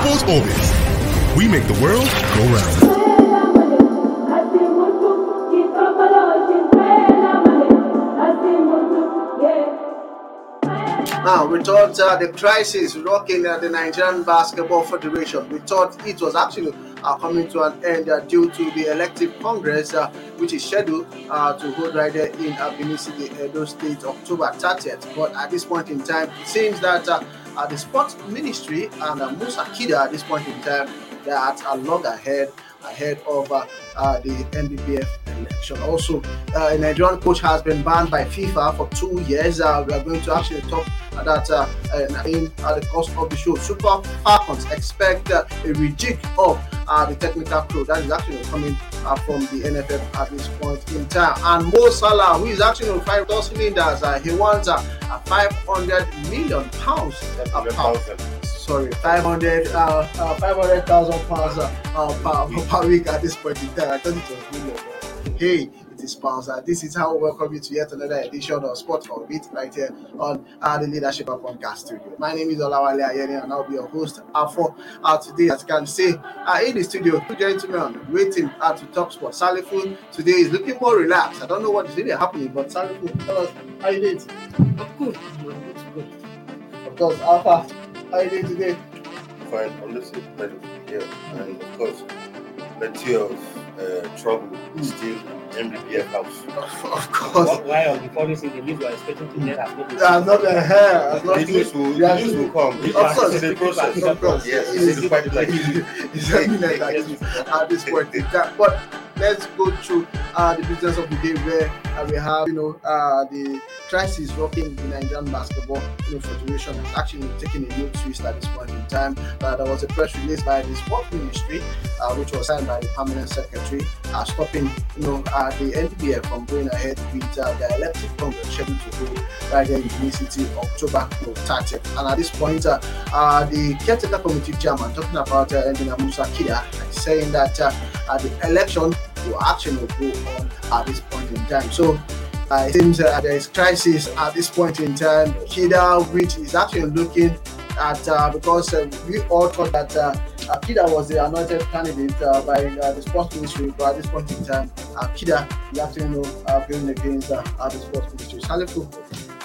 Sports. We make the world go round. Now, we thought uh, the crisis rocking uh, the Nigerian Basketball Federation, we thought it was actually uh, coming to an end uh, due to the elective congress, uh, which is scheduled uh, to hold right there in Benin City, Edo State, October 30th. But at this point in time, it seems that uh, the sports ministry and uh, Musa Kida at this point in time, they are at a log ahead of uh, uh, the NBBF election. Also, uh, a Nigerian coach has been banned by FIFA for two years. Uh, we are going to actually talk about that uh, in uh, the course of the show. Super Falcons expect uh, a rejig of the technical crew that is actually coming from the NFF at this point in time. And Mo Salah, who is actually on five cylinders, he wants a 500 million pounds. Pound sorry, 500, uh, uh, 500,000 pounds uh, uh, per, per week at this point in time. I thought it was million. Hey, it is pounds. Uh, this is how we welcome you to yet another edition of Sport Orbit right here on uh, the Leadership Up Podcast Studio. My name is Olawale Ayeni and I'll be your host for uh, today. As you can see, uh, in the studio, two gentlemen waiting uh, to talk sport. Salifun today is looking more relaxed. I don't know what is really happening, but Salifun, tell us how you doing? I'm good. I'm good. good. Of course, Alpha, how you doing today? fine, honestly, but yeah, and of course, plenty of uh, trouble still in NBBF house. Of course. Wh- Why on the policy the news we are expecting to get has not been That's not the hair. That's not The news will, Yeah, the news will come. Of course. It's a process. Of course. Yes, it's quite like it's eminent like this at this point in time. But let's go through uh, the business of the day where uh, we have, you know, uh, the crisis rocking the Nigerian Basketball you know, Federation has actually taking a new twist at this point in time. Uh, there was a press release by the Sport Ministry, uh, which was signed by the Permanent Secretary, uh, stopping, you know, uh, the NBF from going ahead with the elective congress scheduled to hold right in Benin City, October you know, 30th. And at this point, the caretaker committee chairman talking about uh, Engineer Musa Kida saying that uh, the election will actually go on at this point in time. So uh, it seems uh, there is crisis at this point in time. Kida, which is actually looking at uh, because uh, we all thought that uh, uh, Kida was the anointed candidate by the sports ministry, but at this point in time, Kida is actually you know, going against uh, the sports ministry. Salifu,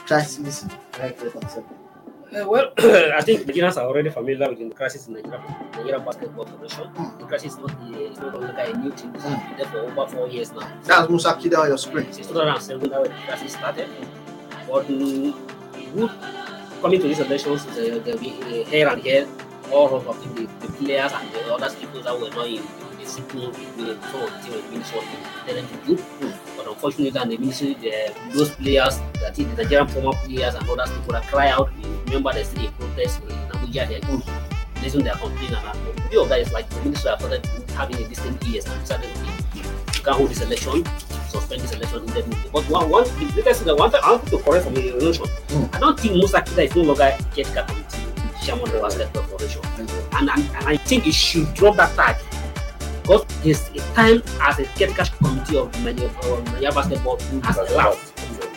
crisis, concept. Uh, well, I think Nigerians are already familiar with the crisis in Nigeria, Nigeria Basketball Federation. The crisis is not, the, it's not only a new team, it's been there for over four years now. That's Musa Kida on your screen. Since 2007, that when the crisis started. But mm, good coming to these elections, uh, there'll be uh, here and here, all of the, the players and the other people that were not in the sitting with some of the team in ministry what they tell them to do. But unfortunately, and the ministry, the, those players, that is the Nigerian former players and other people that cry out, you remember they still protest in Abuja They there. Listen, they are complaining and that. The view of that is like the ministry have started having a distant ears and decided, okay, you can't hold this election, suspend this election indefinitely. But one, one, the latest thing I want, I want to correct from the election. I don't think Musa Kida is no longer caretaker committee chairman of the basketball federation, and, and, and I think he should drop that tag because his time as a caretaker committee of Nigeria Nigeria basketball has elapsed.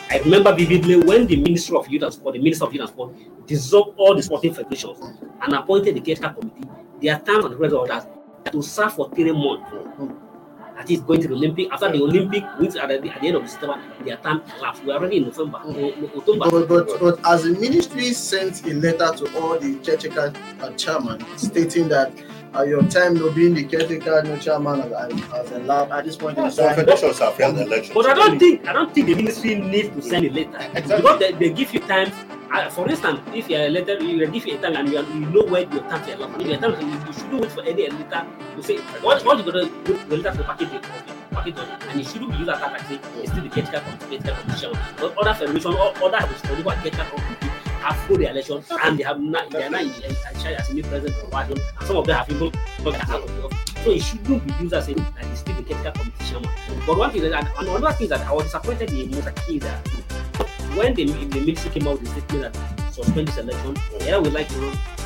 I remember vividly when the Ministry of Youth and Sport, the Minister of Youth and Sport, dissolved all the sporting federations and appointed the caretaker committee. Their terms and the that to serve for three months. That is going to the Olympic. After the Olympic, which at the, at the end of September, their time elapsed. We are already in November, uh, October. But, but, but as the ministry sent a letter to all the uh, chairman stating that uh, your time no being the caretaker no chairman as, as allowed at this point in Some time. federations have held elections. But I don't think I don't think the ministry needs to send a letter Exactly. because they, they give you time. Uh, for instance, if you're a letter, you give you a time and you, are, you know where your time is allowed. If your time, you, you shouldn't wait for any letter to say what what you gonna do. The letter to package it, package it, and you shouldn't be used as that say it's still the caretaker committee, caretaker commission. But other federation, or other political caretaker committee have full the election and they have not they are not in the charge as a new president or what. And some of them have even not out of the office. So it shouldn't be used as a that is still the caretaker committee chairman. But one thing that and another thing that I was disappointed in Musa Kida when the, the ministry came out with the statement that suspend this election, yeah, we like to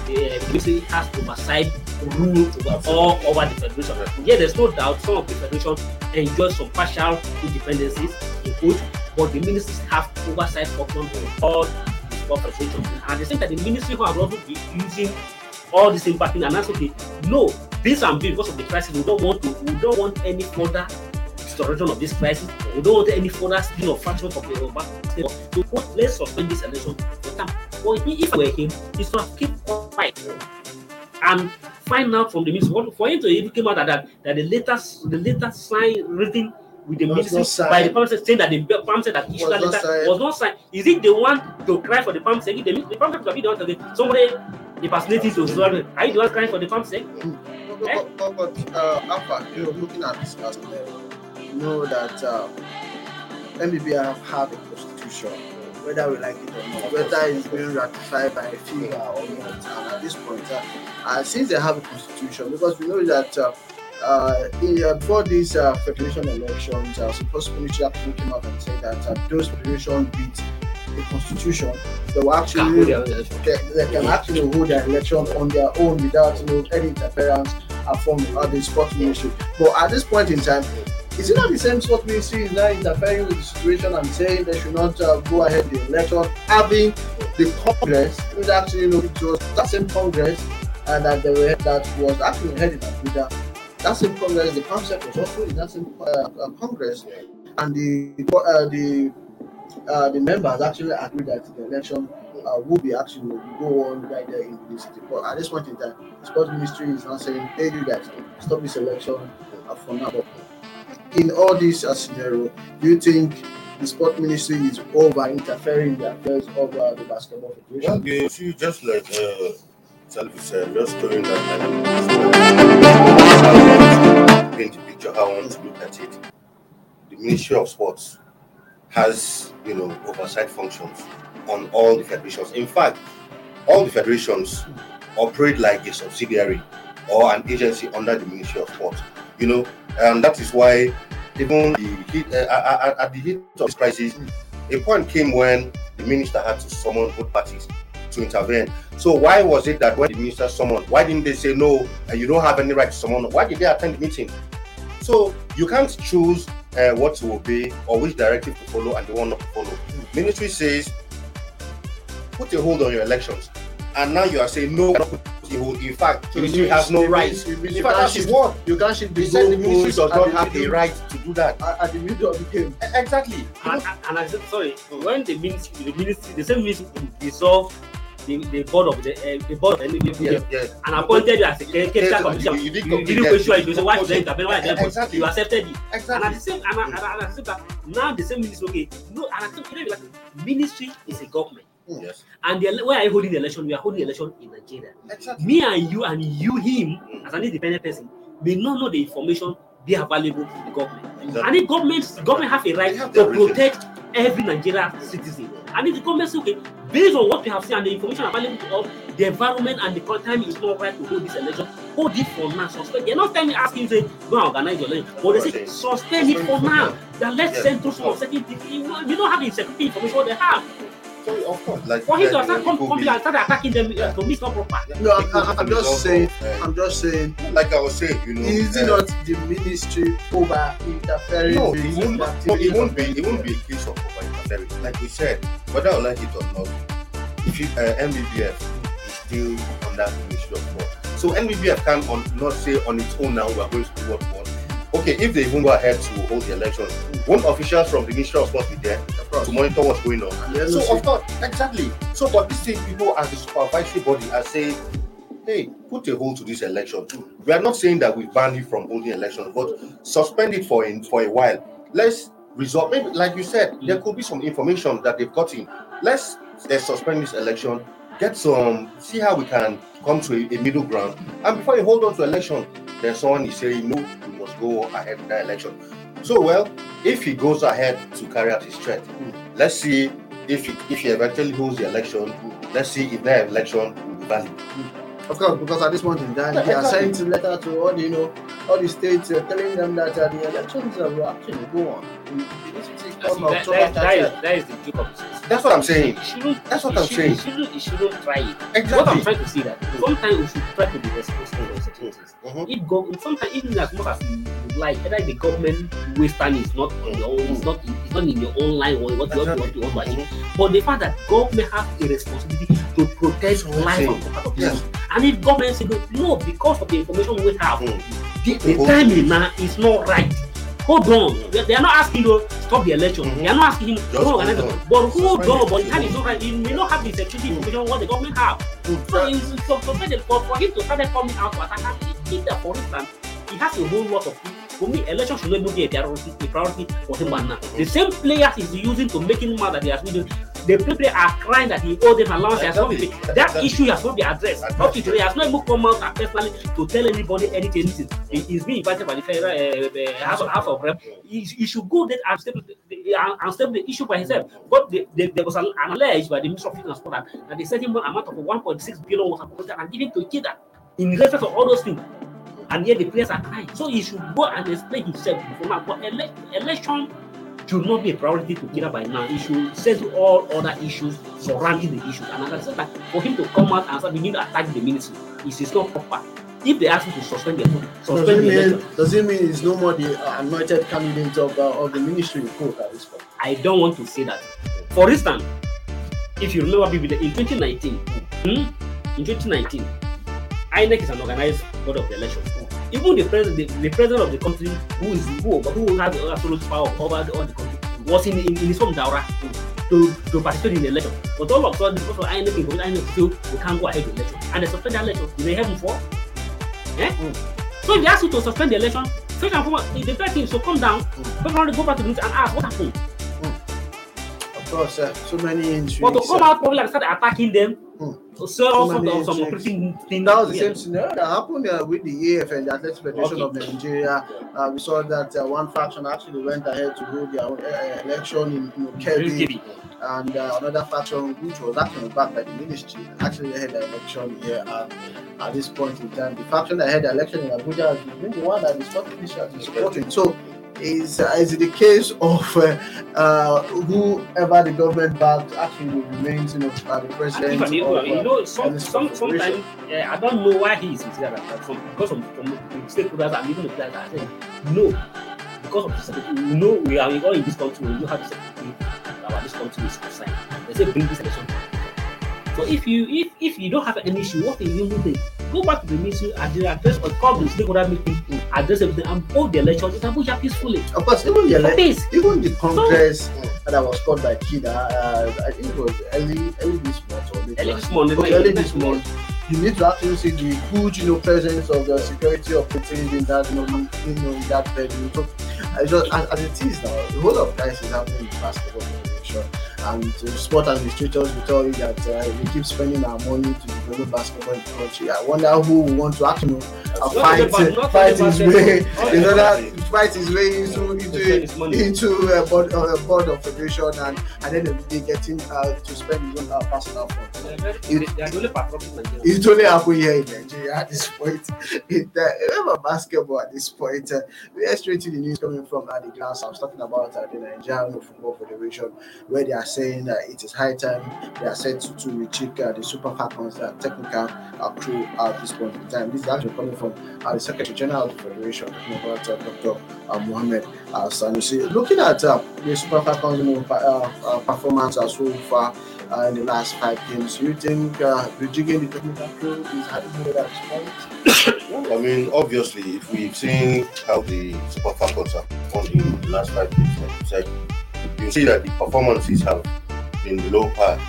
the uh, ministry has oversight rule over all over the federation. Yeah, there's no doubt some of the federation enjoy some partial independencies in quote, but the ministries have oversight function on all sport federations. And at the same time, the ministry have also be using all the same party and that's okay. No, this and because of the crisis, we don't want to, we don't want any further distortion of this crisis. We don't want any further spin of fractions of the over. So what, let's suspend this election for time. Well, if I were him, he's to keep quiet and find out from the ministry for him to even came out that, that, that the latest the latest sign written with the ministry by the palm saying that the palm said that issued that Was not letter signed. was not signed. Is it the one to cry for the palm sake? The, the palm sake to be the one to say somebody impersonating to somebody. Are you the one crying for the palm sake? Eh? But, but, but uh, Alpha, you know, looking at this as you know that uh, NBBF have a constitution, whether we like it or not, whether it's being ratified by FIBA or not. And at this point, uh, uh, since they have a constitution, because we know that uh, uh, in, uh, before these uh, federation elections, uh, supposed ministry actually came out and said that uh, those federation beat the constitution, they will actually they, they can actually hold their election on their own without you know, any interference uh, from uh, the sports ministry. But at this point in time, is it not the same sports ministry is now interfering with the situation and saying they should not uh, go ahead with the election, having the Congress, which actually you know it was that same Congress uh, that they were that was actually held in Abuja. That same Congress, the concept was also in that same uh, uh, Congress, and the uh, the uh, the members actually agreed that the election uh, will be actually will go on right there in the city. But at this point in time, the sports ministry is now saying, "Hey, you guys, stop this election uh, for now." But in all this uh, scenario, do you think the sport ministry is over interfering in the affairs of uh, the basketball federation? Well, you see, just like uh, during that paint the picture how I want to look at it. The Ministry of Sports has, you know, oversight functions on all the federations. In fact, all the federations operate like a subsidiary or an agency under the Ministry of Sports. You know, and that is why even the uh, at, at- at the heat of this crisis, a point came when the minister had to summon both parties to intervene. So why was it that when the minister summoned, why didn't they say no? You don't have any right to summon. Why did they attend the meeting? So you can't choose uh, what to obey or which directive to follow and the one not to follow. Ministry says put a hold on your elections, and now you are saying no. cannot Put a hold. In fact, the ministry has no right. In fact, that is what You can't shift they the said. The ministry does not have a middle- right to do that. at at the middle of the game. Exactly. And, and, and I said, sorry, when the ministry, the ministry, the same ministry dissolved the, the board of the uh, the board of the NBBF Yes, yes. and appointed you as a Yes, capital you- commission. you did You complete didn't question it. You said, why should I intervene? Why I Exactly. You accepted it. And at Exactly. the same, and, and, and at the same time, now the same ministry, okay, no, and at the same time, like, ministry is a government. Yes. And the, where are you holding the election? We are holding the election in Nigeria. Exactly. Me and you and you, him, as an independent person, may not know the information they are valuable to the government. Exactly. And if government, government have a right have to protect every Nigerian citizen. And if the government say, okay, based on what we have seen and the information available to us, the environment and the time is not right to hold this election, hold it for now. Suspend. They're not telling me asking say, go and organize your election. But they say suspend it for now. That let's Yes, send through of some of course. You know, don't have the security information what they have. So of course, like For him to like, start come, come and start attacking them uh, to me, it's not proper. No, I'm- I'm- I'm just saying- of, uh, I'm just saying, like I was saying, you know, is it uh, not the ministry over interfering No, it won't, no, it won't be. It won't be a case of over interfering. Like we said, whether I like it or not, if you, uh, NBBF is still under the Ministry of Sport, so NBBF can on, not say on its own now we are going to do what we want. Okay, if they even go ahead to hold the elections, won't officials from the Ministry of Sport be there to monitor what's going on? So of course, exactly. So, but these same people as the supervisory body are saying, "Hey, put a hold to this election." We are not saying that we ban you from holding elections, but suspend it for in, for a while. Let's resolve. Maybe, like you said, there could be some information that they've gotten. Let's uh, suspend this election. Get some. See how we can come to a, a middle ground. And before you hold on to election, then someone is saying, "No, we must go ahead with that election." So, well, if he goes ahead to carry out his threat, let's see if he, if he eventually holds the election, let's see if that election will be valid. Of course, because at this point in time, they are exactly. sending letter to all the, you know, all the states uh, telling them that uh, the elections are will actually go on. The- the ECT That, that, that, is, that is the joke of the system. That's what I'm saying. Shouldn't, That's what I'm should- saying. You shouldn't, you shouldn't try it. What I'm trying to say that sometimes we should try to be responsible of certain things. Mhm. If go, sometimes even as much as you would like, either the government wasteland is not on your own, it's not it's not in your own line or what you want, what want to achieve. But the fact that government has a responsibility to protect That's life saying. of the Yes. And if government say, no, because of the information we have, Mm. the, the Mhm. timing now is not right. Hold on. They, they are not asking you to stop the election. Mhm. They are not asking you to organize it. But hold on, but the time is not right. You may not have the security information what the government have. So, it's, so, so for, for, him to start coming out to attack, that for instance, he has a whole lot of people. For me, election should not be a priority, a priority for him right now. The same players he's using to make him mad that he has been the people are crying that he owed them allowance. Has not been paid. That issue has not been addressed. Up to today, has not even come out and personally to tell anybody anything. anything. He, he's being invited by the federal uh, uh, House of Rep. He, he should go there and step the, and, and step the issue by himself. But the, the, there was an, alleged by the Minister of Finance that, that the certain amount of 1.6 billion was appropriated and given to Ikeda in respect of all those things. And yet the players are crying. So he should go and explain himself. But election should not be a priority to Kida by now. He should settle all other issues surrounding the issue. And at the same time, for him to come out and start begin to attack the ministry, it is not proper. If they ask him to suspend the Does suspend it the mean election, does it mean he's no more the uh, anointed candidate of uh, of the ministry at this point? I don't want to say that. For instance, if you remember in 2019, hmm, in 2019, INEC is an organized body of the elections. Even the president, the, the president of the country, who is who, who has the absolute power over the, all the country, was in, in, in his home Daura to, to participate in the election. But all of a sudden, because of INEC, because INEC feel we can't go ahead with election, and they suspend the election. Do they have him for? Eh? So if they ask you to suspend the election, first and foremost, the first thing is to come down, probably go back to the and ask what happened. Of course, uh, so many injuries. But to come uh, out probably and start attacking them, Hmm. So sell all So sorts many of some injuries. operating thing. That was the same scenario that happened uh, with the AF and the Athletic Federation of Nigeria. Uh, we saw that uh, one faction actually went ahead to hold their own uh, election in you know, Very Kebbi, and uh, another faction, which was actually backed by the ministry, actually had the election here. And at this point in time, the faction that had the election in Abuja has been the one that is not initially supporting. So, is uh, is it the case of uh, uh, whoever the government backed actually will remain, you know, uh, the president? even, you, know, uh, you know, some, some, sometimes I don't know why he is considered that. Some, because of the stakeholders and even the players are saying no, because of the security. We know we are all in this country. We know how security about this country is concerned. They say bring this election. So if you if if you don't have any issue, what do you do? Go back to the ministry and they address or call the stakeholder meeting, address everything, and hold the election in Abuja peacefully. Of course, even the ele- even the congress that was called by Kida, uh, I think it was early, early this month or late Early this morning. Okay, early this month. You need to actually see the huge, you know, presence of the security operatives in that, you know, in, you know, in that venue. So, I just as, as it is now, the whole of guys is happening in the basketball federation, and uh, sport administrators will tell you that uh, we keep spending our money to develop basketball in the country. I wonder who will want to actually uh, fight, not fight his way, in order to fight his way into into Spend his money. into a board, uh, board of federation and at the end of the day getting uh, to spend his own uh, personal funds. They are very- they only patriotic It only happened here in Nigeria at this point. It, uh, remember basketball at this point. Uh, we are straight to the news coming from uh, the glass. I was talking about uh, the Nigerian Football Federation, where they are saying that it is high time they are set to, to recheck uh, the Super Falcons uh, technical uh, crew at this point in time. This is actually coming from uh, the Secretary General of the Federation, about uh, Dr. Uh, Mohammed uh, Sanusi. Looking at uh, the Super Falcons uh, uh, performance uh, so far uh, in the last five games, you think uh, rejigging the technical crew is having at this point? I mean, obviously, if we've seen how the Super Falcons have performed in the last five games, like you see that the performances have been below par.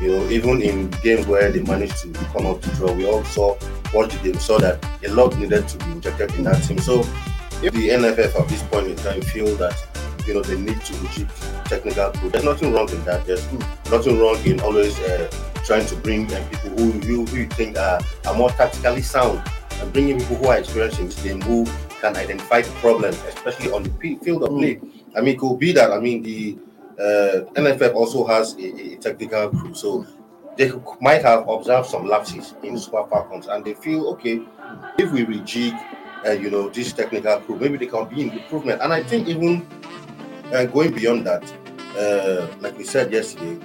You know, even in games where they managed to come out to draw, we all saw, watched the game, saw that a lot needed to be injected in that team. So, if the NFF at this point in time feel that you know they need to reject technical crew, there's nothing wrong in that. There's nothing wrong in always uh, trying to bring uh, people who you, who you think are, are more tactically sound and bringing people who are experienced in this game who can identify the problem, especially on the field of play. I mean, it could be that I mean the uh, NFF also has a, a technical crew, so they might have observed some lapses in Super Falcons, and they feel okay if we rejig, uh, you know, this technical crew, maybe they can be in improvement. And I think even uh, going beyond that, uh, like we said yesterday,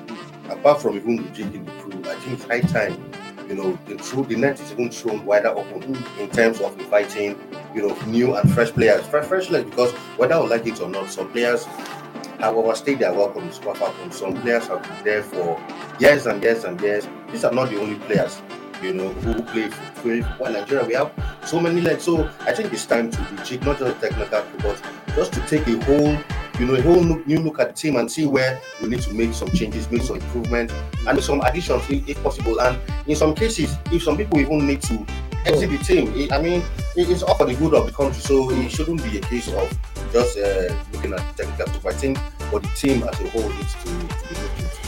apart from even rejigging the crew, I think it's high time you know, the true the net is even thrown wider open in terms of inviting, you know, new and fresh players. Fresh, fresh players because whether I like it or not, some players have overstayed their welcome. Some players have been there for years and years and years. These are not the only players. you know, who play for for Nigeria. We have so many legs. So I think it's time to rejig not just technical, but just to take a whole, you know, a whole new look at the team and see where we need to make some changes, make some improvements, and some additions if, possible. And in some cases, if some people even need to exit the team, I mean, it- it's all for the good of the country. So it shouldn't be a case of just uh, looking at technical stuff. I think for the team as a whole needs to, to be looked into.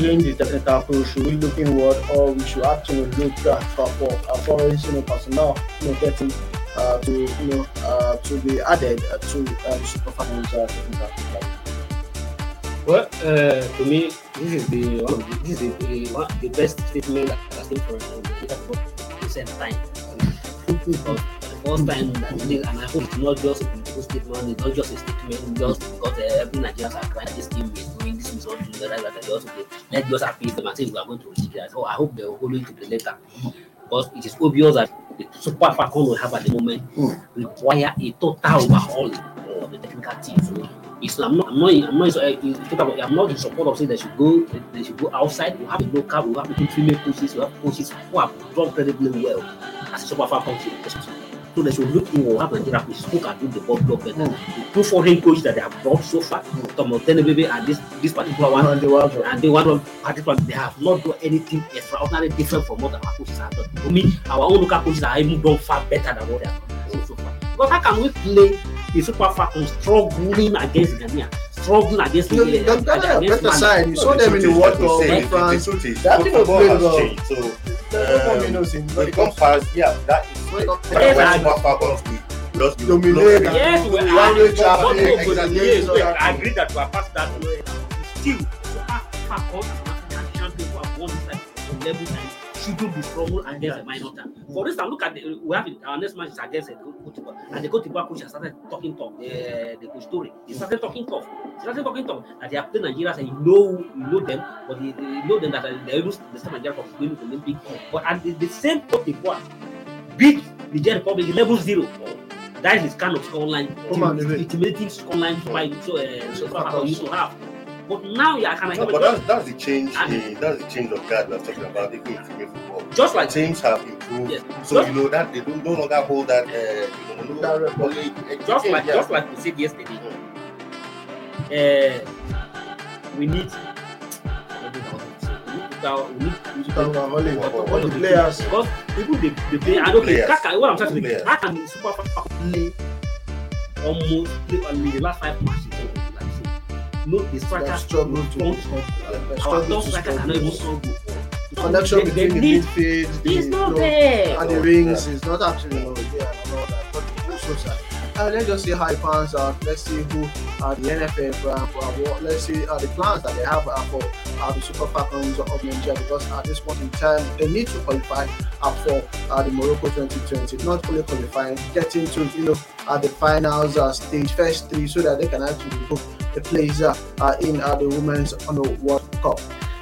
During the technical approach, should we look inward or we should actually look uh, for, for foreign you know, personnel you know, getting uh, to you know uh, to be added uh, to uh, the super uh? Well, uh, to me, this is the one of the, this is the, the, one, the best statement has been for uh, the recent time. Because first time that this, and I hope it's not just a political statement, it's not just a statement just because uh, every Nigerians are this team is doing this is doing the right that. Let's just appease them and say we are going to it. So I hope they will hold it to the letter. Because it is obvious that the super falcon we have at the moment require a total overhaul of the technical team. So it's, I'm not, I'm not, I'm not, it's I'm not in support of saying they should go, they, should go outside. We have a local, we have female coaches, we have coaches who have done incredibly well as a super team. So they should look in what happened Nigeria coaches who can do the ball block better. The two foreign coaches that they have brought so far, Tom Tenebebe and this this particular one, And the world and they want to particular they have not done anything extraordinary different from what our coaches have done. To me, our own local coaches are even done far better than what they have done so far. But how can we play the Super Falcons struggling against Ghanaian, struggling against You- uh, you- the better, against better Man- side, you saw No, the them in truth the is, World like we Cup say, in the- France. The truth is, That thing football was played has well. Changed. So when when it past, yeah, that is When it that's Yes, why I- Super Falcons we just you know, Dominate. Yes, we are. way But traffic, what we exactly, yes, we that- I agree that we are past that. Still, Super Falcons and African champions who have won this on level time shouldn't be struggle against a minor town. For instance, look at the, we have it, our next match is against the Cote d'Ivoire, and the Cote d'Ivoire coach has started talking talk. The the coach story, he started talking tough. He started talking tough that they are playing Nigeria, and you know you know them, but you, you know them that they to the same Nigeria from going to the Olympic. But at the, the same Cote d'Ivoire beat the Niger Republic level zero. That is the kind of scoreline, intimidating scoreline by so uh, so far used to have. But now, yeah, can I No, but that's that's the change. in- that's the change of guard we're talking about. Even in female football, just like teams have improved. yes, So just, you know that they don't no longer hold that. Uh, you know, That no, record. only, just like yeah. just like we said yesterday, uh, we need. We need, we need, Talk about Holly, What- what- all the what- players. because people they, they play and The okay, players. how can, what I'm trying to The say, players. how can the super Falcons play almost play only the last five matches? Like I say, no, the They strikers struggle to- don't They Our struggle top to strikers score cannot even goals. score goals. The connection They- they the need- midfield, the, It's not you know, there. and the rings is not actually you know, there and all that. But it's so sad. Uh, let's just see how it pans out. Let's see who are the NFF, uh, for, what- let's see uh, the plans that they have uh, for uh, the Super Falcons of Nigeria because at this point in time, they need to qualify uh, for uh, the Morocco 2020. Not only qualifying, getting to you know at the finals uh, stage, first three, so that they can actually book a place uh, uh, in uh, the Women's Honor World Cup.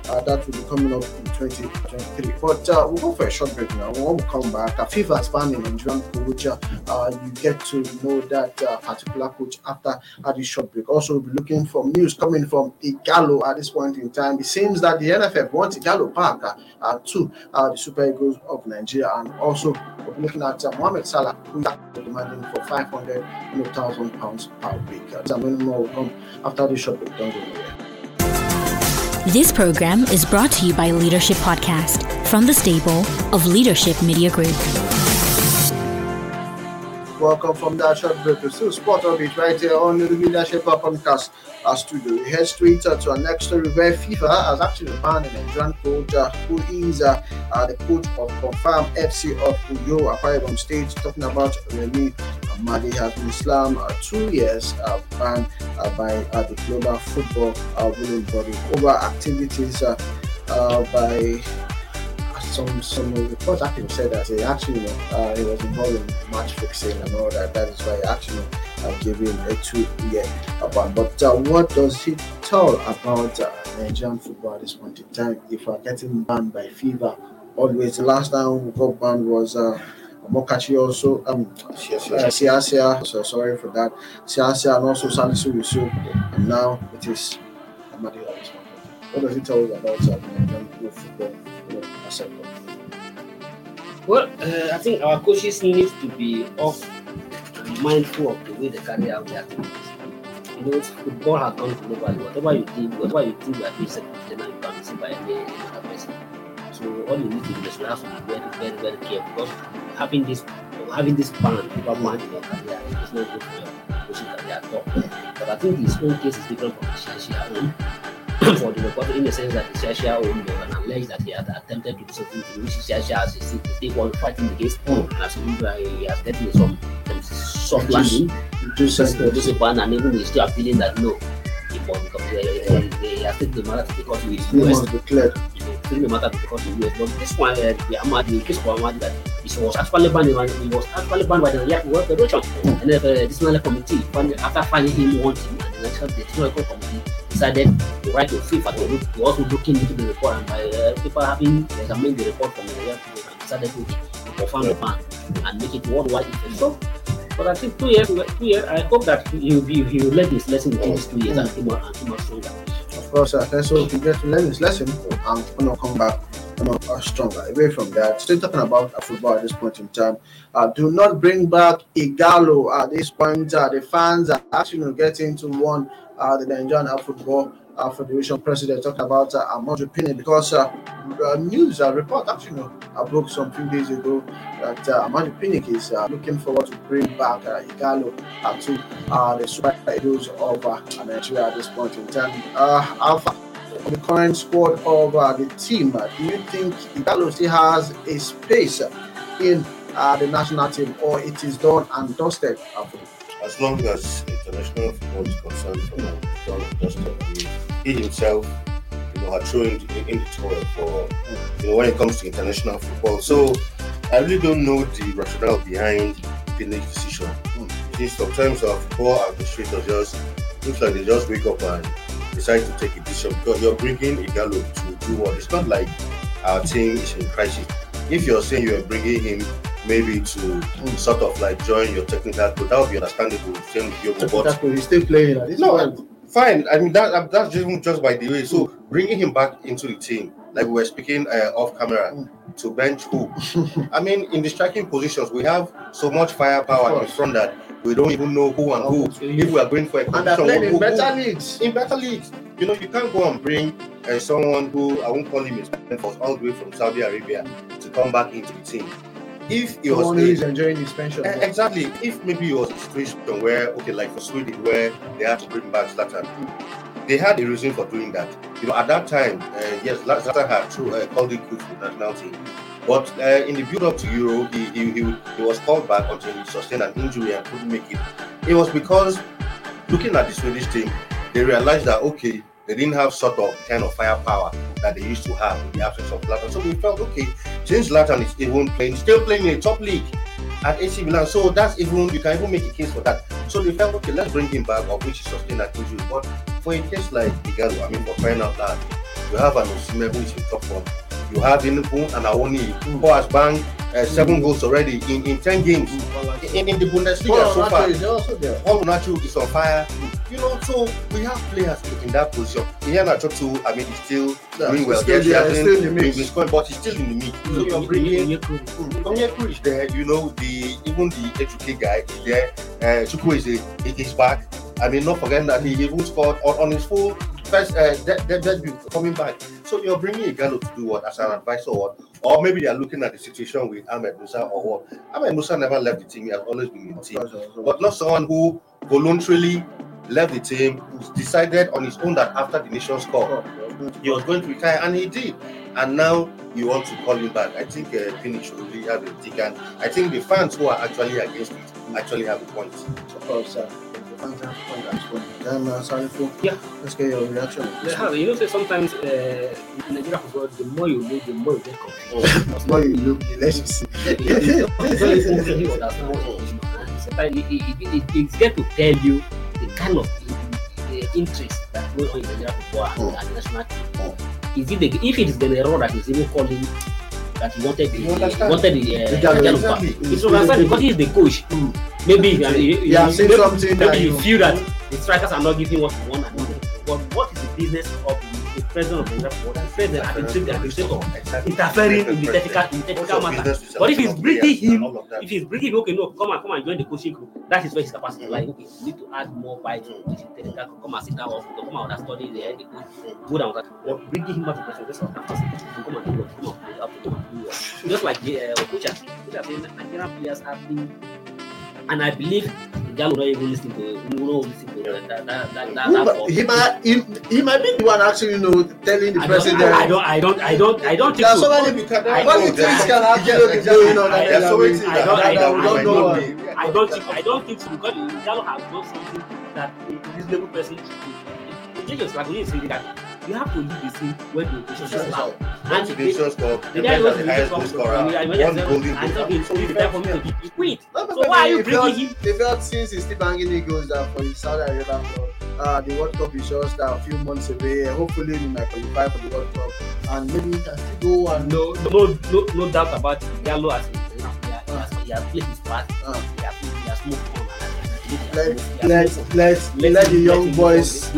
Uh, that will be coming up in 2023. But uh, we'll go for a short break now. When we come back, uh, FIFA expanding Nigerian coach, uh, you get to know that uh, particular coach after uh, this short break. Also, we'll be looking for news coming from Ighalo at this point in time. It seems that the NFF wants Ighalo back uh, to uh, the Super Eagles of Nigeria, and also we'll be looking at uh, Mohamed Salah, who is demanding for 500,000 pounds per week. Uh, more will come after this short break. Don't go. This program is brought to you by Leadership Podcast from the stable of Leadership Media Group. Welcome from that short break to spot of it right here on the Leadership Podcast uh, studio. We head straight to our next story where FIFA has actually banned a Nigerian coach uh, who is uh, uh, the coach of Confirm FC of Uyo Akwa Ibom State. Talking about Remy Has been slammed uh, two years uh, banned uh, by uh, the global football uh, ruling body over activities uh, uh, by some some reports actually said that he actually uh, he was involved in match fixing and all that. That is why actually uh, gave a two year ban. But uh, what does he tell about uh, Nigerian football at this point in time? If we're getting banned by FIFA, always the last time we got banned was. Uh, Mokachi also, um, uh. Siasia, so sorry for that. Siasia and also Salisu Yusuf, and now it is Amadi. What does it tell you about uh, Nigerian football? As a- Well, uh, I think our coaches need to be off and mindful of the way they carry out their activities. You know, football has gone global. Whatever you think, whatever you think you are doing you can see by any other person. So all you need to do is you have to be very, very, very careful having this having this ban over man in your career is not good for your coaching career at all. But I think his own case is different from the Shashia own. for the reporter in the sense that the Shashia own there and alleged that he had attempted to do something in which Shashia has still one fighting the case and as he has gotten some, some soft landing just a ban and even he's still appealing that no, he won't come there. They, they have taken the matter to the court with You the matter the this one, uh, the Ahmad, the case for Ahmad, that he was actually banned, he was actually banned by the Nigerian World. And then the disciplinary committee, after finding him and the National committee decided to write to also looking into the report, and by uh, people having examined the report from the Nigerian decided to the ban and make it worldwide. So, but I think two years, two years, I hope that be, he will learn his lesson in these two years and out and out stronger. Course, uh, so if you get to learn this lesson, I'm gonna come back you know, stronger. Away from that, still talking about football at this point in time. Uh, do not bring back Ighalo at this point. Uh, the fans are actually getting to one uh, the Nigerian football uh, federation president talking about uh, Pini because uh, uh, news uh, report actually uh, broke some few days ago that uh, Pinnick is uh, looking forward to bring back uh, Ighalo to uh, the Super Eagles of uh, Nigeria at this point in time. Uh, Alpha, the current squad of uh, the team, do you think Ighalo still has a space in the national team or it is done and dusted? As long as international football is concerned for now, Dustin, he himself, you know, had thrown in, in the toilet for, you know, when it comes to international football. So I really don't know the rationale behind the next decision. Hmm. You see, sometimes our football administrators just looks like they just wake up and decide to take a decision because you're bringing Ighalo to do what? It's not like our team is in crisis. If you're saying you're bringing him maybe to hmm. sort of like join your technical group, that would be understandable. Same with Yogo, but he's still playing at this no, point. Fine. I mean that that's just just by the way. So bringing him back into the team, like we were speaking uh, off camera, to bench who? I mean, in the striking positions, we have so much firepower in front that we don't even know who and who. If we are going for a competition, who- in who- better leagues. in better leagues. You know, you can't go and bring uh, someone who I won't call him a all the way from Saudi Arabia to come back into the team. If it was a- enjoying his pension. Eh, Exactly. If maybe it was a situation where, okay, like for Sweden, where they had to bring back Zlatan, they had a reason for doing that. You know, at that time, uh, yes, Zla- Zlatan had through, uh, called it quits with the national team. But uh, in the build up to Euro, he, he, he, he was called back until he sustained an injury and couldn't make it. It was because looking at the Swedish team, they realized that, okay, they didn't have sort of kind of firepower that they used to have in the absence of Zlatan. So we felt, okay, since Zlatan is even playing, still playing in the top league at AC Milan, so that's even, you can even make a case for that. So they felt, okay, let's bring him back, of which he sustained an injury. But for a case like Ighalo, I mean, for crying out loud, you have an Osimhen who is in top form. You have Inukun and Awoni who has banged uh, seven goals already in, in 10 games in, in the Bundesliga so far. Is also there. Paul Onuachu is on fire. You know, so we have players in that position. Iheanacho too, I mean, he's still Yeah, doing well. still Yes, hasn't still in the mix. been scoring, but he's still in the mix. So you're bringing Onyekuru is there, you know, the even the HK guy is there. Uh, Chukwu is, a, is back. I mean, not forgetting that he even scored on, on his full first uh, de- de- debut coming back. So you're bringing Ighalo to do what as an advisor or what? Or maybe they are looking at the situation with Ahmed Musa or what? Ahmed Musa never left the team, he has always been in the team. But not someone who voluntarily left the team, who decided on his own that after the Nations Cup, he was going to retire, and he did. And now you want to call him back. I think uh, should really have a. And I think the fans who are actually against it actually have a point. Of course, uh, this point. Um, uh, sorry, for, Yeah. let's get your reaction. They have, you know, say sometimes uh, in Nigeria football, the more you look, the more you get confused. The more you look, the less you see. It's get to tell you the kind of the interest that goes on in Nigeria football and, and national team. Is it the, if it is the error that is even calling that he wanted the, You he wanted the uh, The exactly. It's understand because he is the coach. Mm. Maybe you, you, You seen maybe, that maybe you you- feel that the strikers are not giving what you want. And. But what is the business of the president of the Nigeria the president, administrator, administrator, Exactly. interfering in the technical, in the technical matter. But if he's of bringing him, of if he's bringing him, okay, no, come and come and join the coaching group. That is where his capacity like, okay, you need to add more bite to the technical. Come and sit down, come and study the the coach, good that. But bringing him as a president, that's not come and do what, come on, you have to do what. Just like the uh, coaches, coaches say Nigerian players have been, and I believe Ghana will not even listen to, will not listen to that that that that. that, Who he might he, he might be the one actually, you know, telling the I don't, president. I don't, I don't, I don't, I don't think There are so. so many You cannot I What know do things that. can actually be Exactly. going on I- that There are so many I don't- I don't- I don't not know. be. I don't think I don't think so because Ighalo has done something that a reasonable person should do. The thing is like when say that you have to leave the scene when the occasion is allowed. Went to the Nations Cup, the the guy guy goes the highest goal scorer, Cup, I imagine one that- golden and goal. so it's it's time for me to be- quit. So why are you they bringing him? They felt since he's still banging eagles that for his Saudi Arabia club, uh, the World Cup is just uh, a few months away. Hopefully, we might qualify for the World Cup, and maybe he can still go and No, no, no, no doubt about it. Gallo has he has, he has played his part. Uh. He has he has moved on. and let believe he has moved- he let has moved on. let Let let the young boys.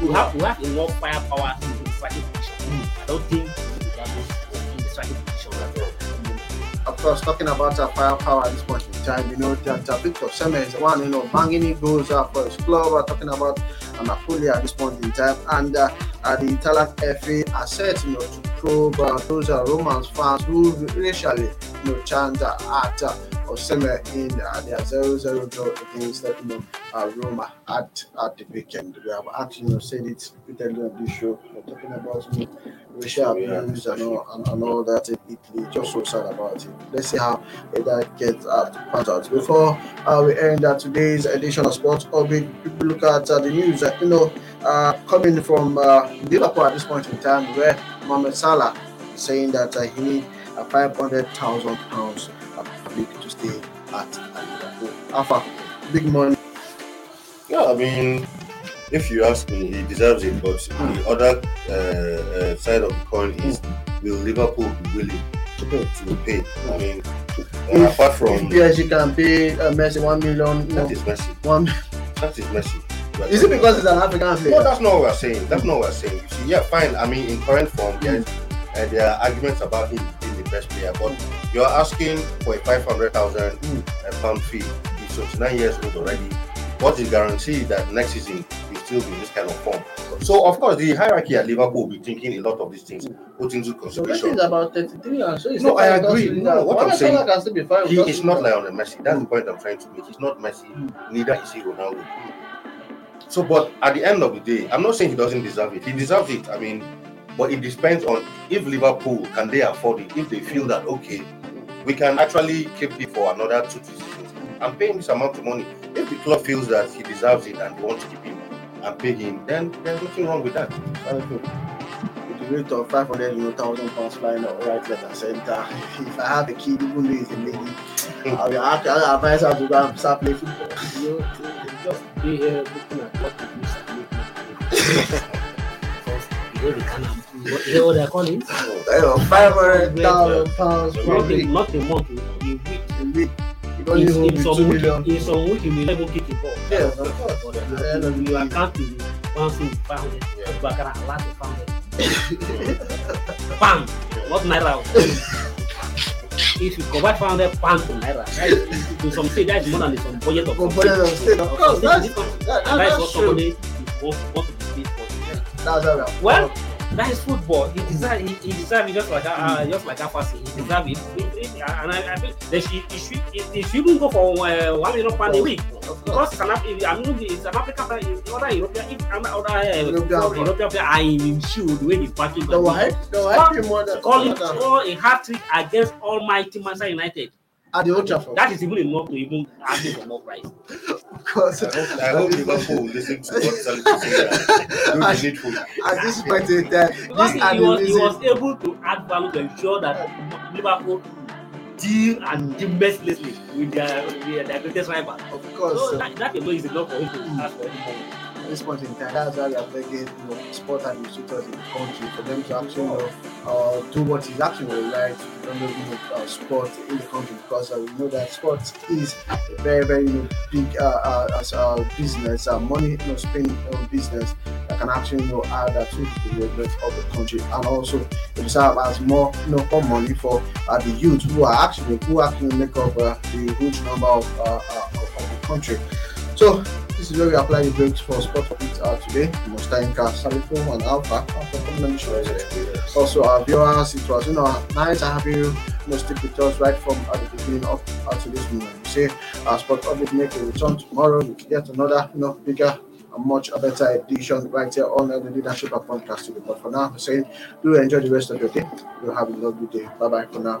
We we have we have enough firepower in the striking position. I don't think Gallo in the striking position at all. Of course, talking about uh, firepower at this point in time, you know that uh, Victor Osimhen is one, you know, banging it goals uh, for his club. We're talking about Napoli at this point in time, and uh, uh, the Italian FA are set, you know, to probe uh, those uh, Romans fans who racially, you know, chant uh, at uh, Osimhen in uh, their 0-0 draw against uh, you know, uh, Roma at at the weekend. We have actually you know, said it repeatedly on this show. We're talking about you know, racial abuse and all, and, and all that in Italy. Just so sad about it. Let's see how uh, that gets uh, panned out. Before uh, we end uh, today's edition of Sports Orbit, people look at uh, the news. Uh, you know, uh, coming from uh, Liverpool at this point in time, where Mohamed Salah is saying that uh, he needs uh, 500,000 pounds a week to stay at Liverpool. Alpha, big money. Yeah, I mean, if you ask me, he deserves it. But the other uh, uh, side of the coin is, will Liverpool be willing to pay. I mean, uh, If- apart If from PSG can pay uh, Messi one million, you know, that is Messi. one. That is Messi. Is it because he's an African player? No, that's not what we're saying. That's not what we're saying. You see, yeah, fine. I mean, in current form, yes, uh, there are arguments about him being the best player, but you're asking for a 500,000 Mm. pound fee. He's 29 years old already. What's the guarantee that next season he'll still be in this kind of form? So, of course, the hierarchy at Liverpool will be thinking a lot of these things, put into So consideration. is about 33 and so No, I agree. No, what I'm saying- can still be fine He is not. Lionel Messi. That's the point I'm trying to make. He's not Messi, neither is he Ronaldo. So, but at the end of the day, I'm not saying he doesn't deserve it. He deserves it. I mean, but it depends on if Liverpool can they afford it. If they feel that okay, we can actually keep it for another two, three seasons. I'm paying this amount of money. If the club feels that he deserves it and they want to keep him and pay him, then there's nothing wrong with that. With the rate of 500 you know, thousand pounds flying out right, left, and center. If I have a kid, even though he's a lady, hmm. I'll, I'll, I'll advise her to go and start playing football. You know, just be here looking at what the news are making. Because you know they can what you what they're calling? You know, 500,000 pounds per Not a, week. not a month, a week. A week. In, in some 2 week, in some week you may not even kick the ball. Yes, of course. But At the end of the you day. account to one thing five hundred. Yeah. Bakara a lot of five hundred. Bam! What naira? if you convert five hundred pounds to naira, to some say that is more than some budget of for it. Of course, that's, that, what that's true. somebody to be for. That's how we. Well, that is football. He deserve he, he deserve it just like uh, just like Afasi. He deserve it. He- he- And I, I think they should he should he, he should even go for uh, one million pound a week because it's an I mean it's an African player, it's other European if other other uh, European European, player. are in shoe the way he's backing. The white, the white pay more than Calling more a hat trick against Almighty Manchester United. At the Old Trafford. That is even enough to even argue for more price. Because I hope, I hope Liverpool will listen to what Salah is saying. and Do the needful. at this point in time, this he, he was he was able to add value to ensure that Liverpool deal and deal mercilessly with their with their greatest rival. of course. So that, that alone is enough for him to ask for any money. This point in time, that's why we are begging you know, sport in the country for them to actually you know, uh, do what is actually right to know, uh, sport in the country because uh, we know that sport is a very, very you know, big uh, uh, as business, uh, money you know, spending uh, business that can actually you know, add uh, to the development of the country and also serve as more you know, money for uh, the youth who are actually who actually make up uh, the huge number of, of the country. So this is where we apply the brakes for sport beats uh, today. We must thank Salifo and Alpha for the show today. Also, our viewers, it was you know nice to have you, you know, stick with us right from uh, the beginning of uh, to this moment. We say our sport update make a return tomorrow with yet another you know bigger a much better edition right here on the Leadership Podcast today. But for now, I'm saying do enjoy the rest of your day. You'll have a lovely day. Bye bye for now.